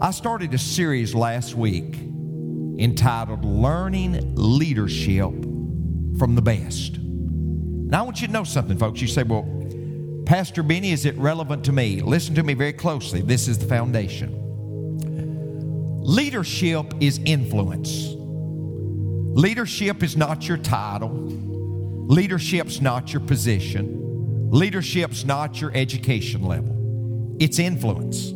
I started a series last week entitled Learning Leadership from the Best. Now, I want you to know something, folks. You say, well, Pastor Benny, is it relevant to me? Listen to me very closely. This is the foundation. Leadership is influence. Leadership is not your title. Leadership's not your position. Leadership's not your education level. It's influence.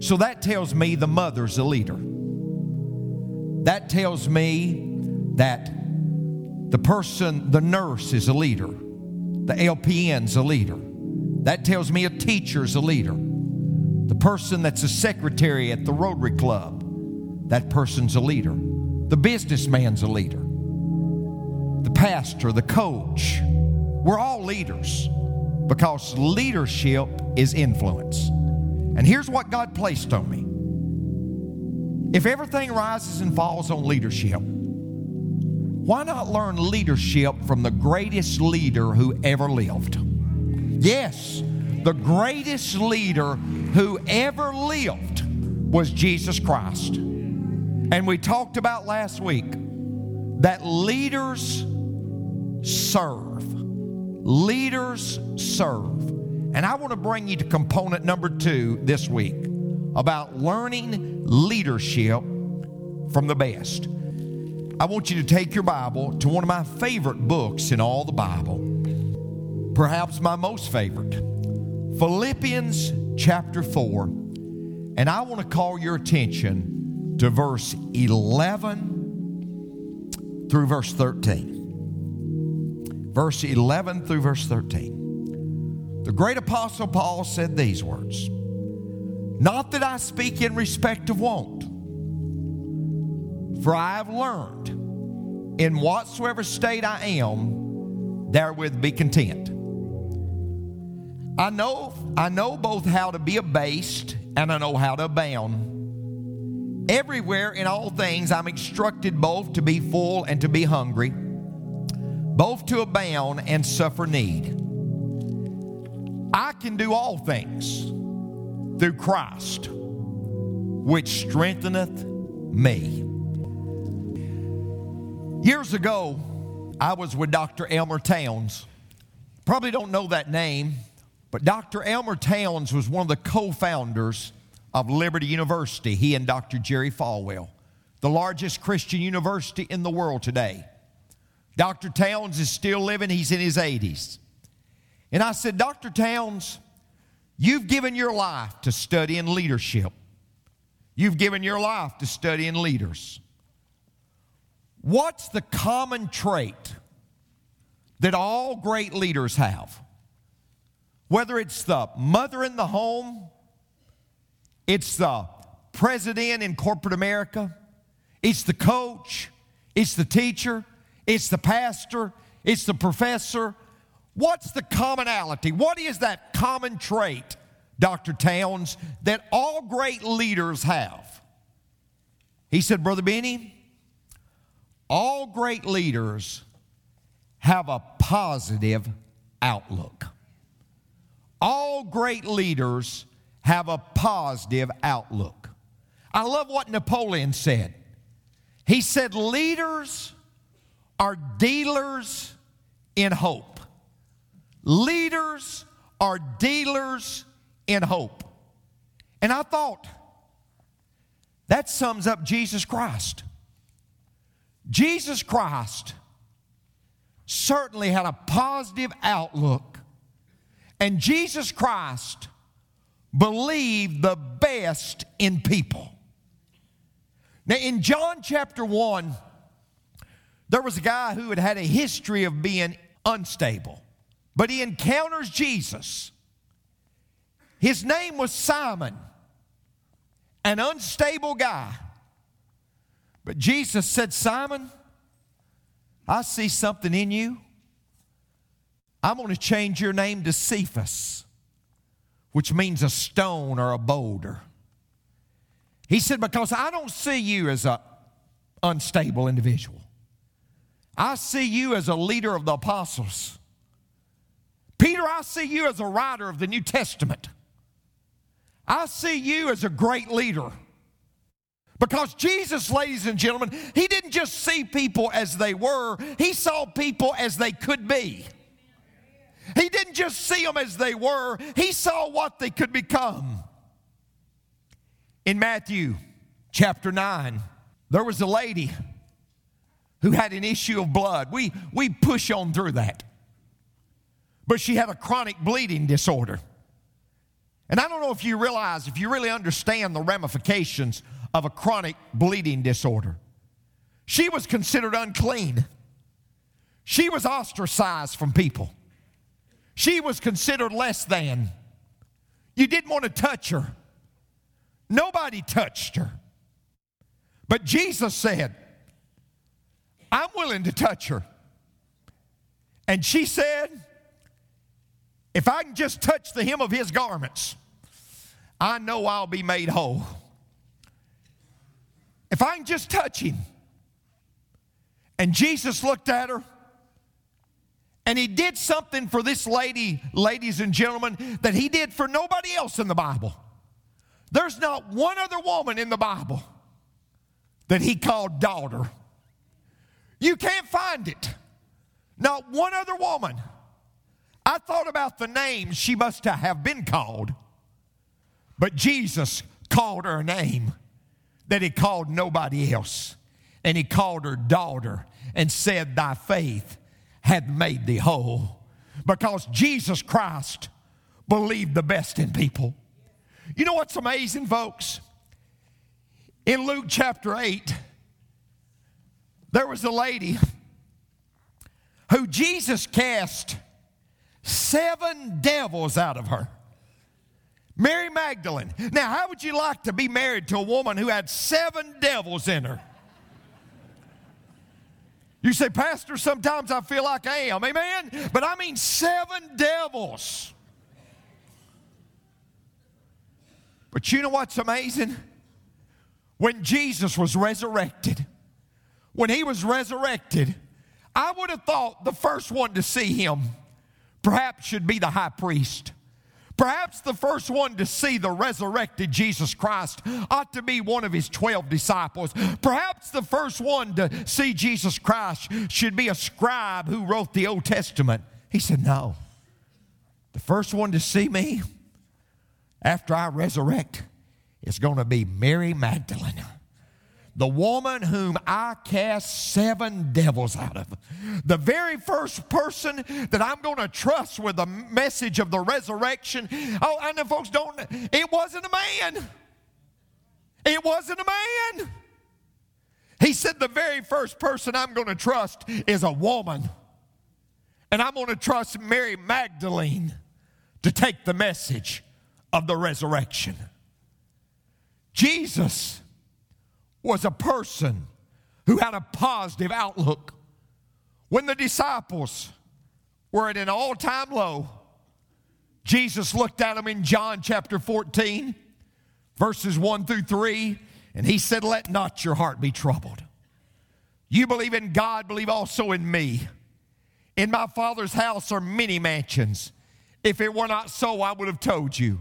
So that tells me the mother's a leader. That tells me that the person, the nurse is a leader. The LPN's a leader. That tells me a teacher's a leader. The person that's a secretary at the Rotary Club, that person's a leader. The businessman's a leader. The pastor, the coach, we're all leaders because leadership is influence. And here's what God placed on me if everything rises and falls on leadership, why not learn leadership from the greatest leader who ever lived? Yes, the greatest leader who ever lived was Jesus Christ. And we talked about last week that leaders serve. Leaders serve. And I want to bring you to component number two this week about learning leadership from the best. I want you to take your Bible to one of my favorite books in all the Bible, perhaps my most favorite, Philippians chapter 4. And I want to call your attention to verse 11 through verse 13. Verse 11 through verse 13. The great apostle Paul said these words Not that I speak in respect of want, for I have learned in whatsoever state I am, therewith be content. I know, I know both how to be abased and I know how to abound. Everywhere in all things I'm instructed both to be full and to be hungry, both to abound and suffer need. I can do all things through Christ, which strengtheneth me. Years ago, I was with Dr. Elmer Towns. Probably don't know that name. But Dr. Elmer Towns was one of the co founders of Liberty University, he and Dr. Jerry Falwell, the largest Christian university in the world today. Dr. Towns is still living, he's in his 80s. And I said, Dr. Towns, you've given your life to studying leadership. You've given your life to studying leaders. What's the common trait that all great leaders have? Whether it's the mother in the home, it's the president in corporate America, it's the coach, it's the teacher, it's the pastor, it's the professor. What's the commonality? What is that common trait, Dr. Towns, that all great leaders have? He said, Brother Benny, all great leaders have a positive outlook. All great leaders have a positive outlook. I love what Napoleon said. He said, Leaders are dealers in hope. Leaders are dealers in hope. And I thought, that sums up Jesus Christ. Jesus Christ certainly had a positive outlook and Jesus Christ believed the best in people. Now, in John chapter 1, there was a guy who had had a history of being unstable, but he encounters Jesus. His name was Simon, an unstable guy. But Jesus said, Simon, I see something in you I'm going to change your name to Cephas, which means a stone or a boulder. He said, Because I don't see you as an unstable individual. I see you as a leader of the apostles. Peter, I see you as a writer of the New Testament. I see you as a great leader. Because Jesus, ladies and gentlemen, He didn't just see people as they were, He saw people as they could be. He didn't just see them as they were, He saw what they could become. In Matthew chapter 9, there was a lady who had an issue of blood. We, we push on through that. But she had a chronic bleeding disorder. And I don't know if you realize, if you really understand the ramifications of a chronic bleeding disorder. She was considered unclean. She was ostracized from people. She was considered less than. You didn't want to touch her. Nobody touched her. But Jesus said, I'm willing to touch her. And she said, If I can just touch the hem of his garments, I know I'll be made whole. If I can just touch him. And Jesus looked at her and he did something for this lady, ladies and gentlemen, that he did for nobody else in the Bible. There's not one other woman in the Bible that he called daughter. You can't find it. Not one other woman. I thought about the name she must have been called, but Jesus called her a name that he called nobody else. And he called her daughter and said, Thy faith hath made thee whole. Because Jesus Christ believed the best in people. You know what's amazing, folks? In Luke chapter 8, there was a lady who Jesus cast seven devils out of her. Mary Magdalene. Now, how would you like to be married to a woman who had seven devils in her? You say, Pastor, sometimes I feel like I am. Amen? But I mean seven devils. But you know what's amazing? When Jesus was resurrected, when he was resurrected, I would have thought the first one to see him perhaps should be the high priest. Perhaps the first one to see the resurrected Jesus Christ ought to be one of his 12 disciples. Perhaps the first one to see Jesus Christ should be a scribe who wrote the Old Testament. He said, No. The first one to see me after I resurrect is going to be Mary Magdalene the woman whom I cast seven devils out of. The very first person that I'm going to trust with the message of the resurrection. Oh, I know folks don't, it wasn't a man. It wasn't a man. He said, the very first person I'm going to trust is a woman. And I'm going to trust Mary Magdalene to take the message of the resurrection. Jesus was a person who had a positive outlook. When the disciples were at an all time low, Jesus looked at them in John chapter 14, verses 1 through 3, and he said, Let not your heart be troubled. You believe in God, believe also in me. In my Father's house are many mansions. If it were not so, I would have told you.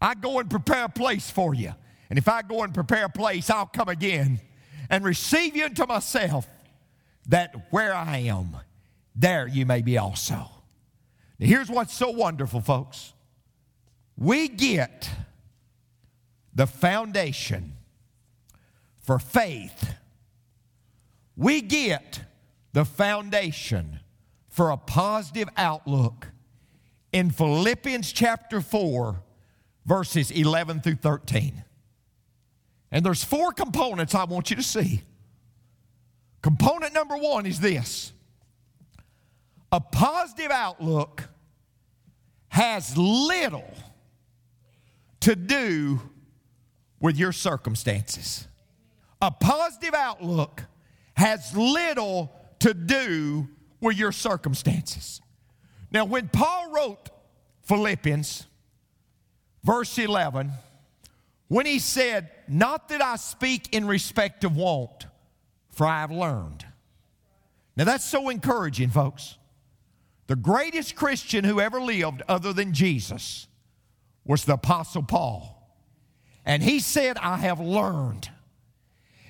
I go and prepare a place for you. And if I go and prepare a place, I'll come again and receive you unto myself, that where I am, there you may be also. Now, here's what's so wonderful, folks. We get the foundation for faith. We get the foundation for a positive outlook in Philippians chapter 4, verses 11 through 13. And there's four components I want you to see. Component number one is this a positive outlook has little to do with your circumstances. A positive outlook has little to do with your circumstances. Now, when Paul wrote Philippians, verse 11, when he said, Not that I speak in respect of want, for I have learned. Now that's so encouraging, folks. The greatest Christian who ever lived, other than Jesus, was the Apostle Paul. And he said, I have learned.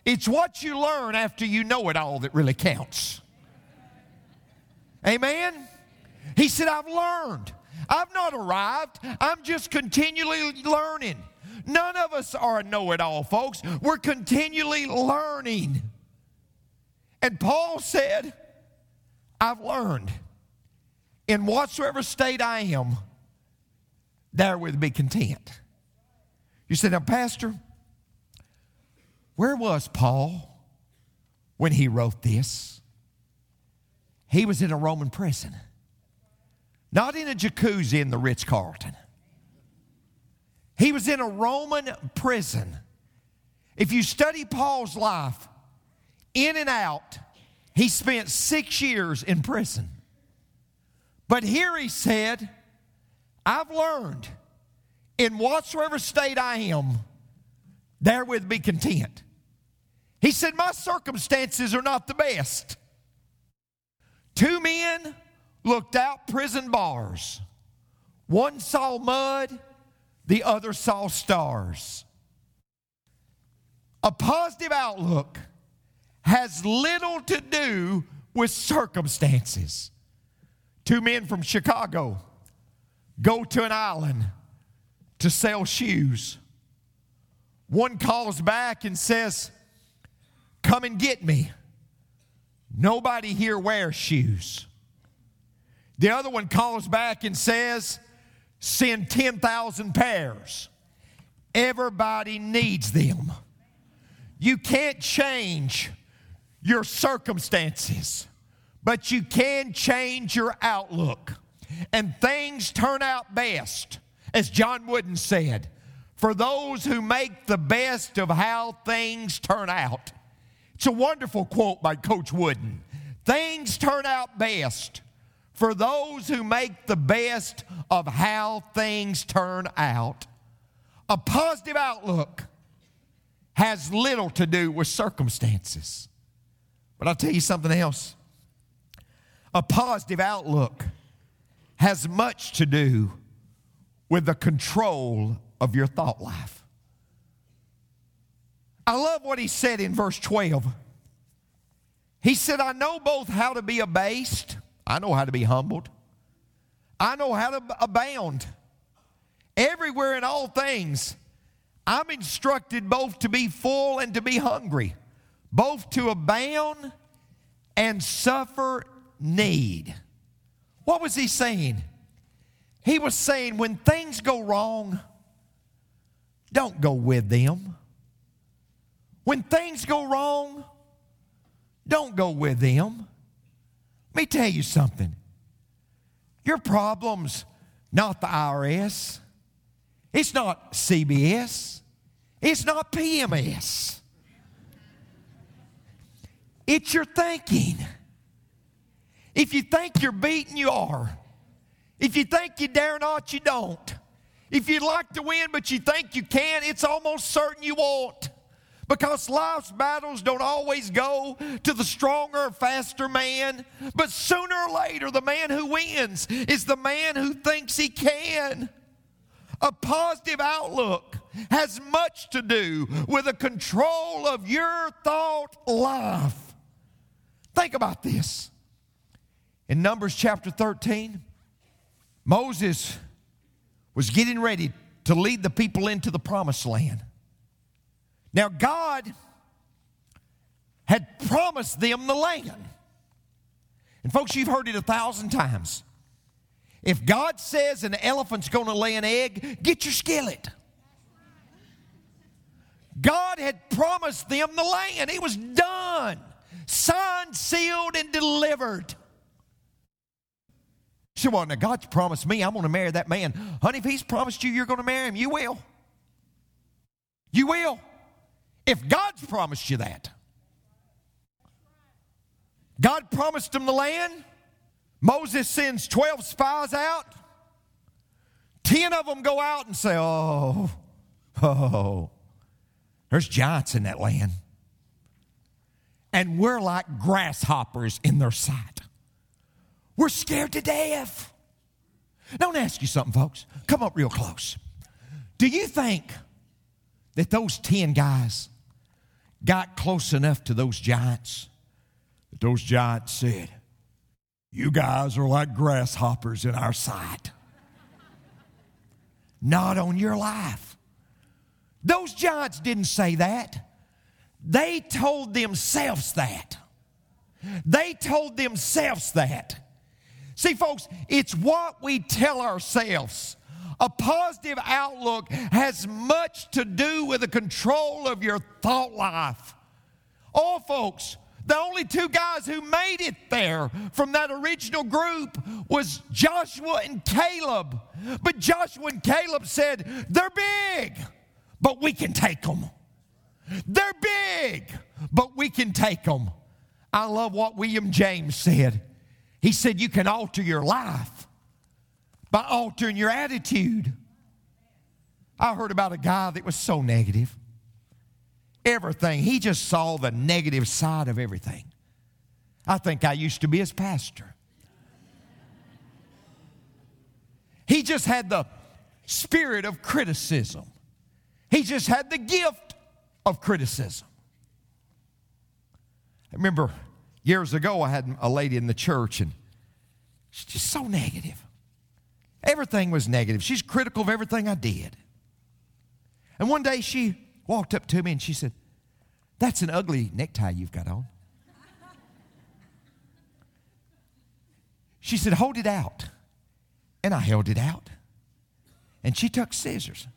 It's what you learn after you know it all that really counts. Amen? He said, I've learned. I've not arrived. I'm just continually learning. None of us are a know it all, folks. We're continually learning. And Paul said, I've learned in whatsoever state I am, therewith be content. You said, Now, Pastor, where was Paul when he wrote this? He was in a Roman prison, not in a jacuzzi in the Ritz Carlton. He was in a Roman prison. If you study Paul's life, in and out, he spent six years in prison. But here he said, I've learned in whatsoever state I am, therewith be content. He said, My circumstances are not the best. Two men looked out prison bars. One saw mud, the other saw stars. A positive outlook has little to do with circumstances. Two men from Chicago go to an island to sell shoes. One calls back and says, Come and get me. Nobody here wears shoes. The other one calls back and says, Send 10,000 pairs. Everybody needs them. You can't change your circumstances, but you can change your outlook. And things turn out best, as John Wooden said, for those who make the best of how things turn out. It's a wonderful quote by Coach Wooden. Things turn out best for those who make the best of how things turn out. A positive outlook has little to do with circumstances. But I'll tell you something else. A positive outlook has much to do with the control of your thought life. I love what he said in verse 12. He said, I know both how to be abased, I know how to be humbled, I know how to abound. Everywhere in all things, I'm instructed both to be full and to be hungry both to abound and suffer need. What was he saying? He was saying when things go wrong, don't go with them. When things go wrong, don't go with them. Let me tell you something. Your problem's not the IRS. It's not CBS. It's not PMS. It's your thinking. If you think you're beaten, you are. If you think you dare not, you don't. If you'd like to win but you think you can, it's almost certain you won't. Because life's battles don't always go to the stronger faster man, but sooner or later, the man who wins is the man who thinks he can. A positive outlook has much to do with the control of your thought life. Think about this. In Numbers chapter 13, Moses was getting ready to lead the people into the promised land. Now, God had promised them the land. And, folks, you've heard it a thousand times. If God says an elephant's going to lay an egg, get your skillet. God had promised them the land, it was done signed, sealed, and delivered. She said, Well, now God's promised me I'm going to marry that man. Honey, if He's promised you you're going to marry him, you will. You will. If God's promised you that. God promised him the land. Moses sends 12 spies out. 10 of them go out and say, Oh, oh, there's giants in that land and we're like grasshoppers in their sight. We're scared to death. Now, I ask you something, folks. Come up real close. Do you think that those 10 guys got close enough to those giants that those giants said, You guys are like grasshoppers in our sight. Not on your life. Those giants didn't say that. They told themselves that. They told themselves that. See, folks, it's what we tell ourselves. A positive outlook has much to do with the control of your thought life. All folks, the only two guys who made it there from that original group was Joshua and Caleb. But Joshua and Caleb said, They're big, but we can take them. They're big, but we can take them. I love what William James said. He said, You can alter your life by altering your attitude. I heard about a guy that was so negative. Everything, he just saw the negative side of everything. I think I used to be his pastor. He just had the spirit of criticism. He just had the gift of criticism. I remember years ago, I had a lady in the church, and she's just so negative. Everything was negative. She's critical of everything I did. And one day she walked up to me and she said, That's an ugly necktie you've got on. She said, Hold it out. And I held it out. And she took scissors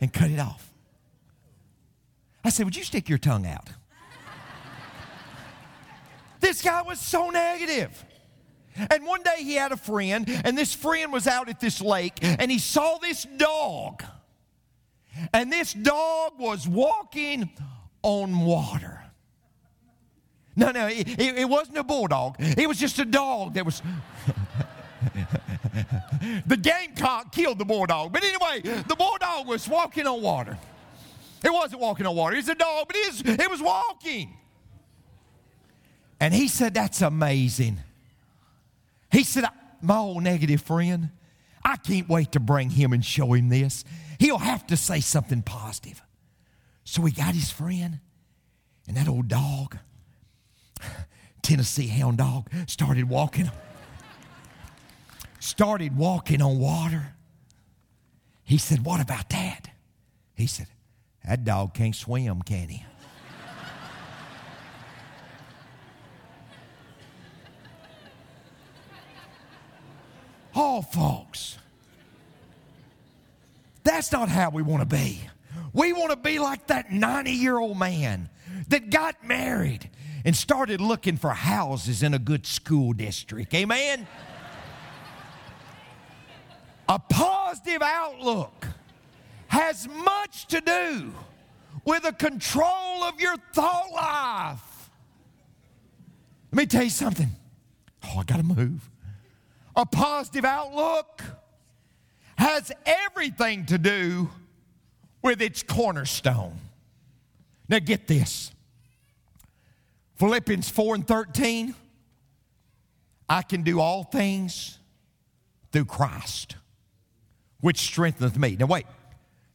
and cut it off. I said, Would you stick your tongue out? this guy was so negative. And one day he had a friend, and this friend was out at this lake, and he saw this dog. And this dog was walking on water. No, no, it, it, it wasn't a bulldog. It was just a dog that was. the gamecock killed the bulldog. But anyway, the bulldog was walking on water. It wasn't walking on water. It's a dog, but it, is, it was walking. And he said, That's amazing. He said, My old negative friend, I can't wait to bring him and show him this. He'll have to say something positive. So he got his friend, and that old dog, Tennessee hound dog, started walking. started walking on water. He said, What about that? He said, That dog can't swim, can he? Oh, folks, that's not how we want to be. We want to be like that 90 year old man that got married and started looking for houses in a good school district. Amen? a positive outlook has much to do with the control of your thought life. Let me tell you something. Oh, I got to move a positive outlook has everything to do with its cornerstone. Now, get this Philippians 4 and 13. I can do all things through Christ, which strengtheneth me. Now, wait.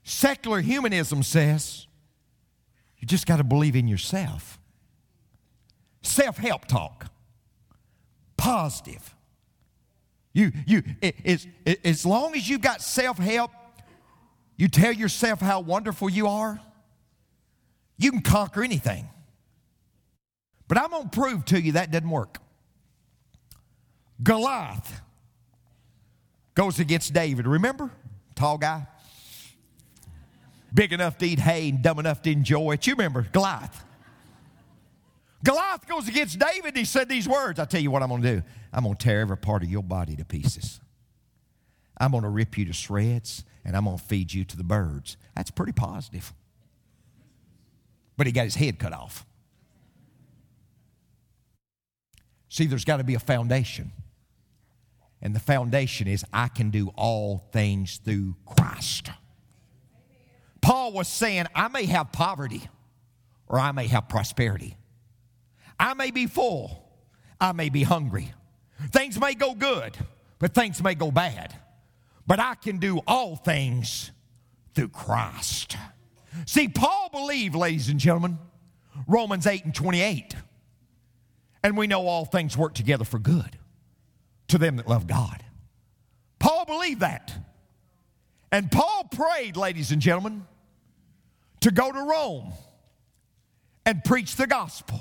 Secular humanism says you just got to believe in yourself. Self help talk, positive. You, you, as, as long as you've got self help, you tell yourself how wonderful you are, you can conquer anything. But I'm going to prove to you that doesn't work. Goliath goes against David. Remember? Tall guy. Big enough to eat hay and dumb enough to enjoy it. You remember Goliath. Goliath goes against David and he said these words I tell you what I'm going to do. I'm going to tear every part of your body to pieces. I'm going to rip you to shreds and I'm going to feed you to the birds. That's pretty positive. But he got his head cut off. See, there's got to be a foundation. And the foundation is I can do all things through Christ. Paul was saying, I may have poverty or I may have prosperity. I may be full, I may be hungry. Things may go good, but things may go bad. But I can do all things through Christ. See, Paul believed, ladies and gentlemen, Romans 8 and 28. And we know all things work together for good to them that love God. Paul believed that. And Paul prayed, ladies and gentlemen, to go to Rome and preach the gospel.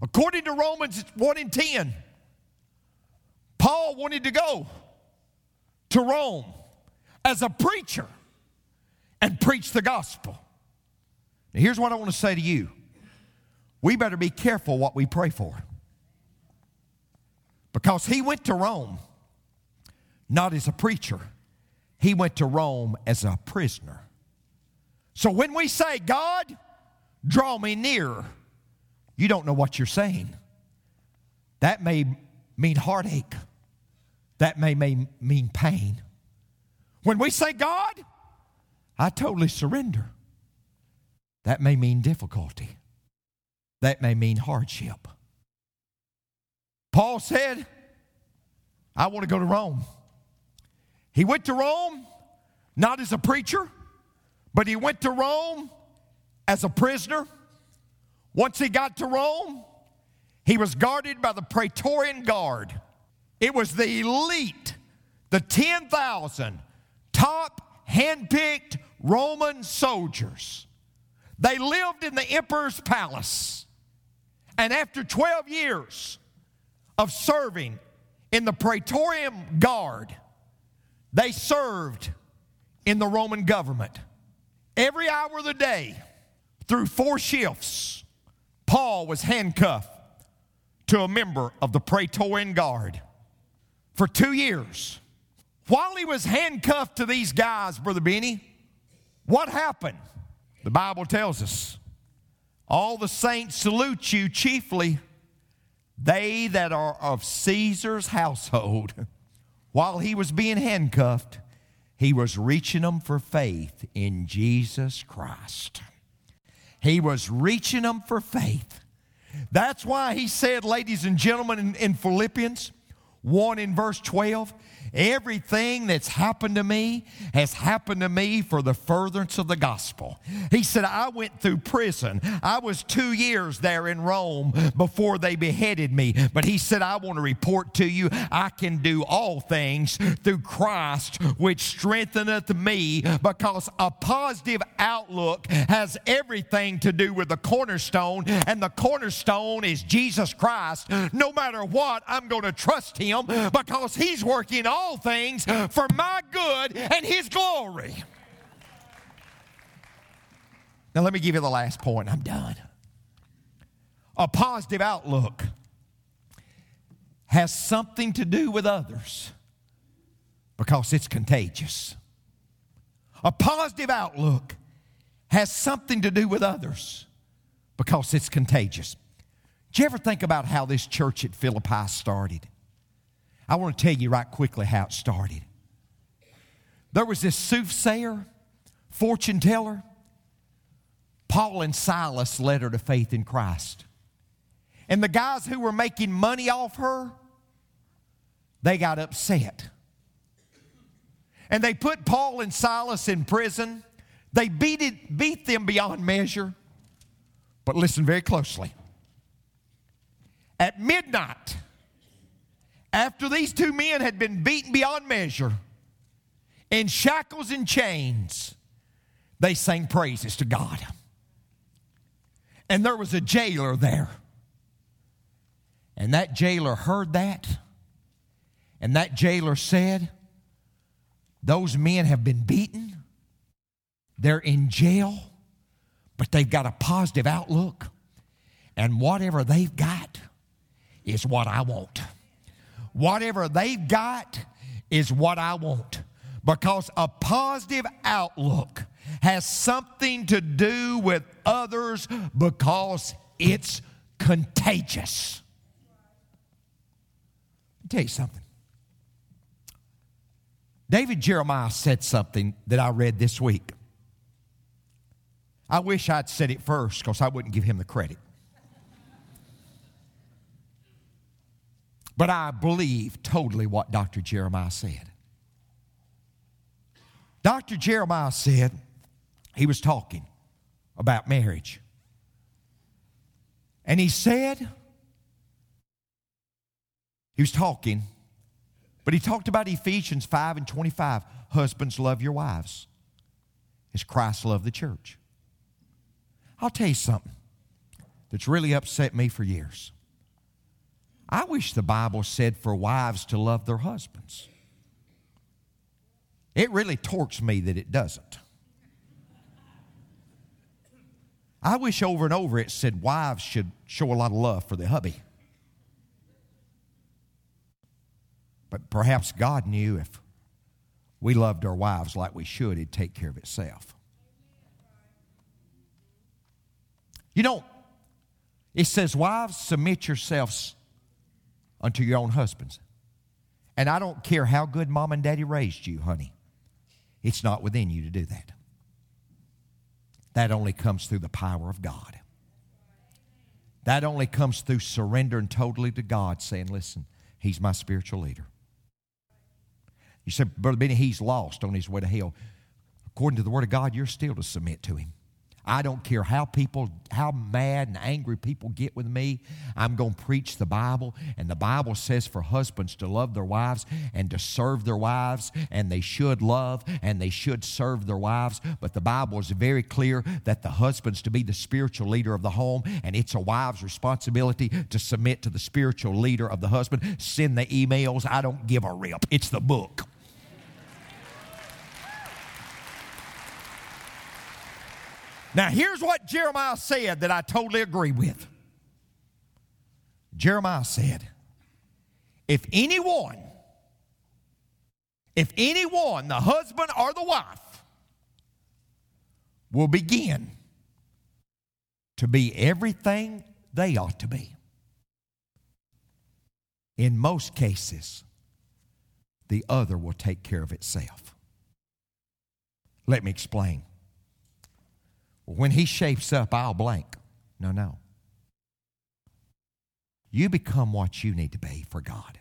According to Romans 1 and 10, Paul wanted to go to Rome as a preacher and preach the gospel. Now, here's what I want to say to you we better be careful what we pray for. Because he went to Rome not as a preacher, he went to Rome as a prisoner. So when we say, God, draw me nearer, you don't know what you're saying. That may mean heartache, that may mean pain. When we say, God, I totally surrender, that may mean difficulty, that may mean hardship. Paul said, I want to go to Rome. He went to Rome not as a preacher, but he went to Rome as a prisoner. Once he got to Rome, he was guarded by the Praetorian Guard. It was the elite, the 10,000 top handpicked Roman soldiers. They lived in the emperor's palace. And after 12 years of serving in the Praetorian Guard, they served in the Roman government. Every hour of the day, through four shifts, Paul was handcuffed to a member of the Praetorian Guard for two years. While he was handcuffed to these guys, Brother Benny, what happened? The Bible tells us all the saints salute you chiefly, they that are of Caesar's household. While he was being handcuffed, he was reaching them for faith in Jesus Christ. He was reaching them for faith. That's why he said, ladies and gentlemen, in, in Philippians 1 in verse 12, Everything that's happened to me has happened to me for the furtherance of the gospel. He said, I went through prison. I was two years there in Rome before they beheaded me. But he said, I want to report to you, I can do all things through Christ, which strengtheneth me, because a positive outlook has everything to do with the cornerstone, and the cornerstone is Jesus Christ. No matter what, I'm going to trust him because he's working all all things for my good and His glory. Now, let me give you the last point. I'm done. A positive outlook has something to do with others because it's contagious. A positive outlook has something to do with others because it's contagious. Did you ever think about how this church at Philippi started? I want to tell you right quickly how it started. There was this soothsayer, fortune teller. Paul and Silas led her to faith in Christ. And the guys who were making money off her, they got upset. And they put Paul and Silas in prison. They beat, it, beat them beyond measure. But listen very closely. At midnight, after these two men had been beaten beyond measure, in shackles and chains, they sang praises to God. And there was a jailer there. And that jailer heard that. And that jailer said, Those men have been beaten. They're in jail, but they've got a positive outlook. And whatever they've got is what I want. Whatever they've got is what I want. Because a positive outlook has something to do with others because it's contagious. Tell you something. David Jeremiah said something that I read this week. I wish I'd said it first because I wouldn't give him the credit. But I believe totally what Dr. Jeremiah said. Dr. Jeremiah said, he was talking about marriage. And he said, he was talking, but he talked about Ephesians 5 and 25. Husbands, love your wives as Christ loved the church. I'll tell you something that's really upset me for years. I wish the Bible said for wives to love their husbands. It really torques me that it doesn't. I wish over and over it said wives should show a lot of love for the hubby. But perhaps God knew if we loved our wives like we should, it'd take care of itself. You know, it says, Wives, submit yourselves unto your own husbands. And I don't care how good mom and daddy raised you, honey, it's not within you to do that. That only comes through the power of God. That only comes through surrendering totally to God, saying, Listen, He's my spiritual leader. You said, Brother Benny, he's lost on his way to hell. According to the Word of God, you're still to submit to him. I don't care how people, how mad and angry people get with me. I'm going to preach the Bible. And the Bible says for husbands to love their wives and to serve their wives. And they should love and they should serve their wives. But the Bible is very clear that the husband's to be the spiritual leader of the home. And it's a wife's responsibility to submit to the spiritual leader of the husband. Send the emails. I don't give a rip. It's the book. Now, here's what Jeremiah said that I totally agree with. Jeremiah said, If anyone, if anyone, the husband or the wife, will begin to be everything they ought to be, in most cases, the other will take care of itself. Let me explain. When he shapes up, I'll blank. No, no. You become what you need to be for God.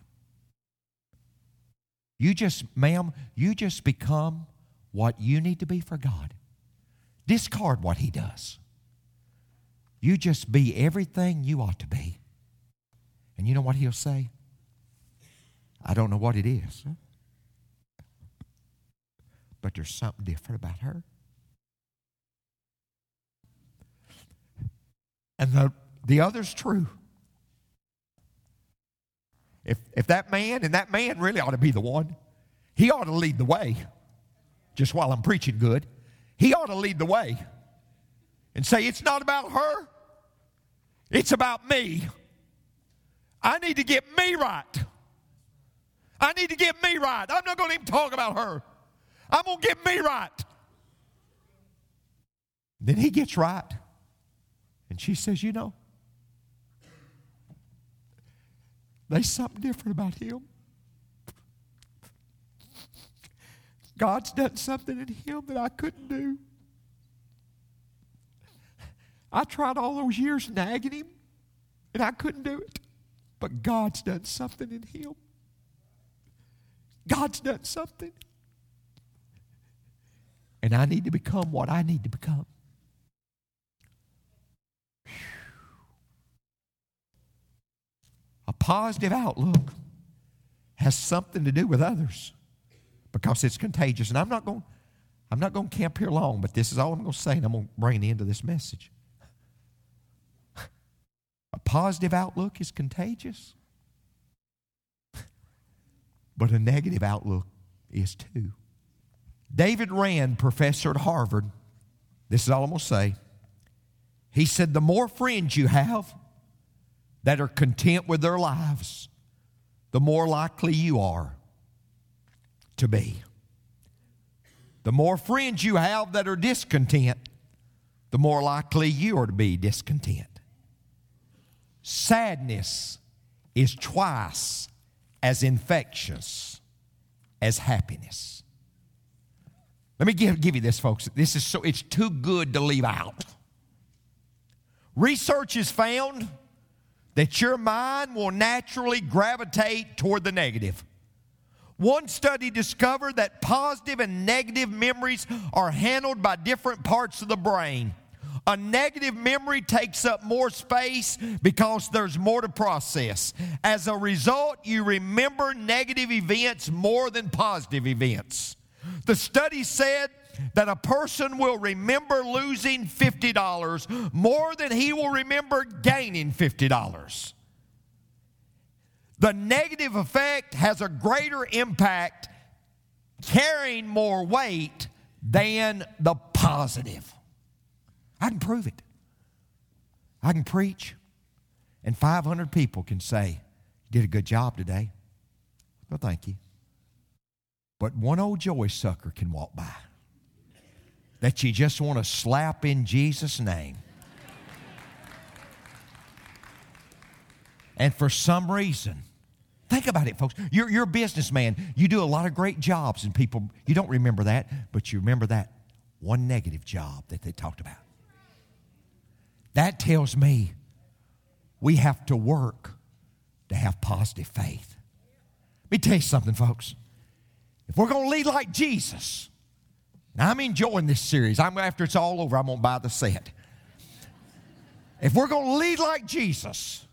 You just, ma'am, you just become what you need to be for God. Discard what he does. You just be everything you ought to be. And you know what he'll say? I don't know what it is, but there's something different about her. And the, the other's true. If, if that man, and that man really ought to be the one, he ought to lead the way. Just while I'm preaching good, he ought to lead the way and say, It's not about her, it's about me. I need to get me right. I need to get me right. I'm not going to even talk about her. I'm going to get me right. Then he gets right. And she says, You know, there's something different about him. God's done something in him that I couldn't do. I tried all those years nagging him, and I couldn't do it. But God's done something in him. God's done something. And I need to become what I need to become. Positive outlook has something to do with others because it's contagious. And I'm not going I'm not going to camp here long, but this is all I'm going to say, and I'm going to bring the end of this message. A positive outlook is contagious, but a negative outlook is too. David Rand, professor at Harvard, this is all I'm going to say. He said, The more friends you have, that are content with their lives, the more likely you are to be. The more friends you have that are discontent, the more likely you are to be discontent. Sadness is twice as infectious as happiness. Let me give, give you this, folks. This is so, it's too good to leave out. Research has found that your mind will naturally gravitate toward the negative. One study discovered that positive and negative memories are handled by different parts of the brain. A negative memory takes up more space because there's more to process. As a result, you remember negative events more than positive events. The study said that a person will remember losing $50 more than he will remember gaining $50. The negative effect has a greater impact carrying more weight than the positive. I can prove it. I can preach, and 500 people can say, You Did a good job today. Well, thank you. But one old joy sucker can walk by that you just want to slap in Jesus' name. and for some reason, think about it, folks. You're, you're a businessman. You do a lot of great jobs, and people, you don't remember that, but you remember that one negative job that they talked about. That tells me we have to work to have positive faith. Let me tell you something, folks. If we're going to lead like Jesus, now I'm enjoying this series. I'm after it's all over, I'm going to buy the set. If we're going to lead like Jesus,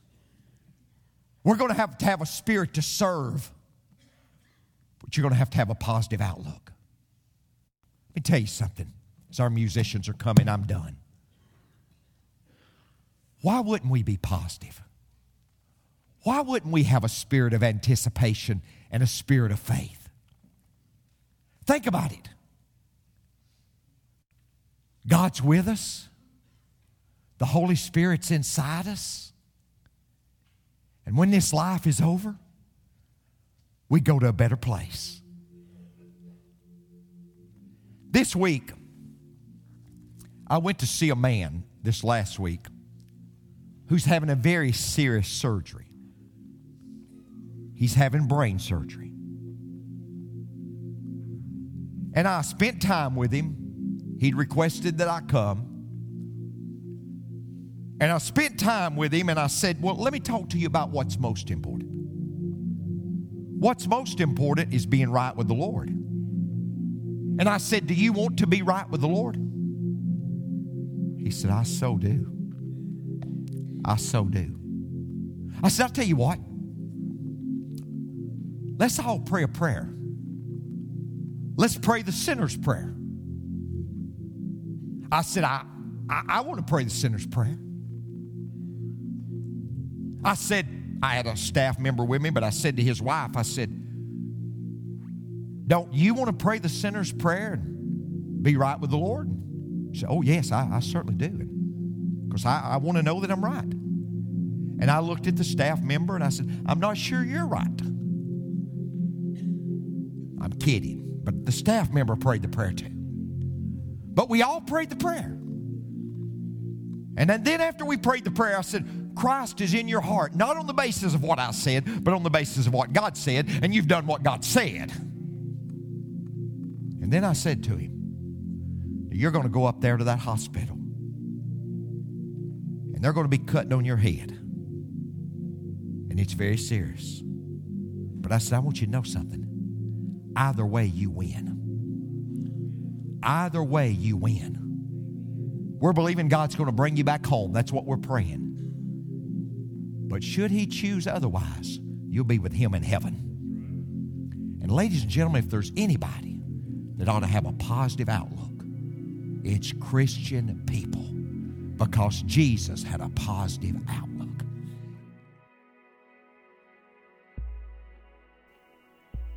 we're going to have to have a spirit to serve, but you're going to have to have a positive outlook. Let me tell you something. As our musicians are coming, I'm done. Why wouldn't we be positive? Why wouldn't we have a spirit of anticipation and a spirit of faith? Think about it. God's with us, the Holy Spirit's inside us. And when this life is over, we go to a better place. This week, I went to see a man this last week who's having a very serious surgery. He's having brain surgery. And I spent time with him. He'd requested that I come. And I spent time with him and I said, Well, let me talk to you about what's most important. What's most important is being right with the Lord. And I said, Do you want to be right with the Lord? He said, I so do. I so do. I said, I'll tell you what. Let's all pray a prayer. Let's pray the sinner's prayer. I said, I, I, I want to pray the sinner's prayer. I said, I had a staff member with me, but I said to his wife, I said, Don't you want to pray the sinner's prayer and be right with the Lord? She said, Oh, yes, I, I certainly do because I, I want to know that I'm right. And I looked at the staff member and I said, I'm not sure you're right. I'm kidding, but the staff member prayed the prayer too. But we all prayed the prayer. And then after we prayed the prayer, I said, Christ is in your heart, not on the basis of what I said, but on the basis of what God said, and you've done what God said. And then I said to him, You're going to go up there to that hospital and they're going to be cutting on your head. And it's very serious. But I said, I want you to know something. Either way, you win. Either way, you win. We're believing God's going to bring you back home. That's what we're praying. But should He choose otherwise, you'll be with Him in heaven. And, ladies and gentlemen, if there's anybody that ought to have a positive outlook, it's Christian people because Jesus had a positive outlook.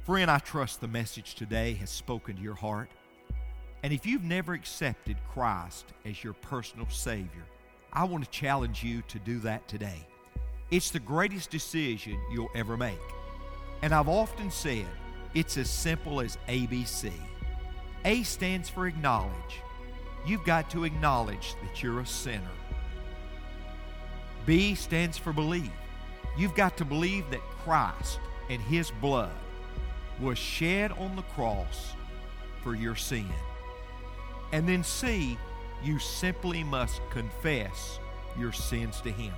Friend, I trust the message today has spoken to your heart. And if you've never accepted Christ as your personal Savior, I want to challenge you to do that today. It's the greatest decision you'll ever make. And I've often said it's as simple as ABC. A stands for acknowledge you've got to acknowledge that you're a sinner. B stands for believe. You've got to believe that Christ and His blood was shed on the cross for your sin. And then C, you simply must confess your sins to Him.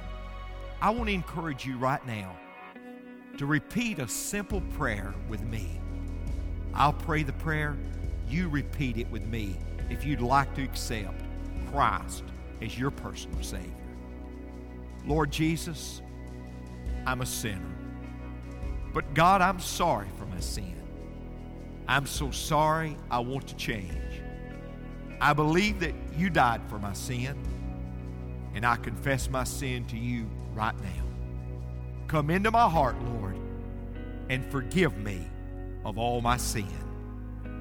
I want to encourage you right now to repeat a simple prayer with me. I'll pray the prayer. You repeat it with me if you'd like to accept Christ as your personal Savior. Lord Jesus, I'm a sinner. But God, I'm sorry for my sin. I'm so sorry. I want to change. I believe that you died for my sin, and I confess my sin to you right now. Come into my heart, Lord, and forgive me of all my sin.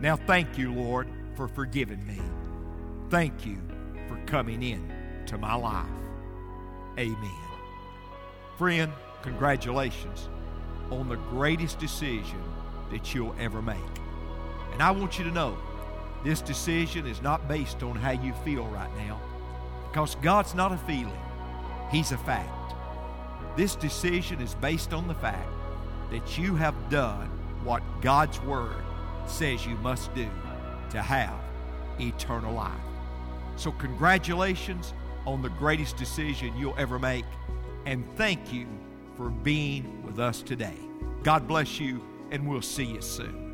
Now, thank you, Lord, for forgiving me. Thank you for coming in to my life. Amen. Friend, congratulations on the greatest decision that you'll ever make. And I want you to know this decision is not based on how you feel right now, because God's not a feeling, He's a fact. This decision is based on the fact that you have done what God's Word says you must do to have eternal life. So, congratulations on the greatest decision you'll ever make, and thank you for being with us today. God bless you, and we'll see you soon.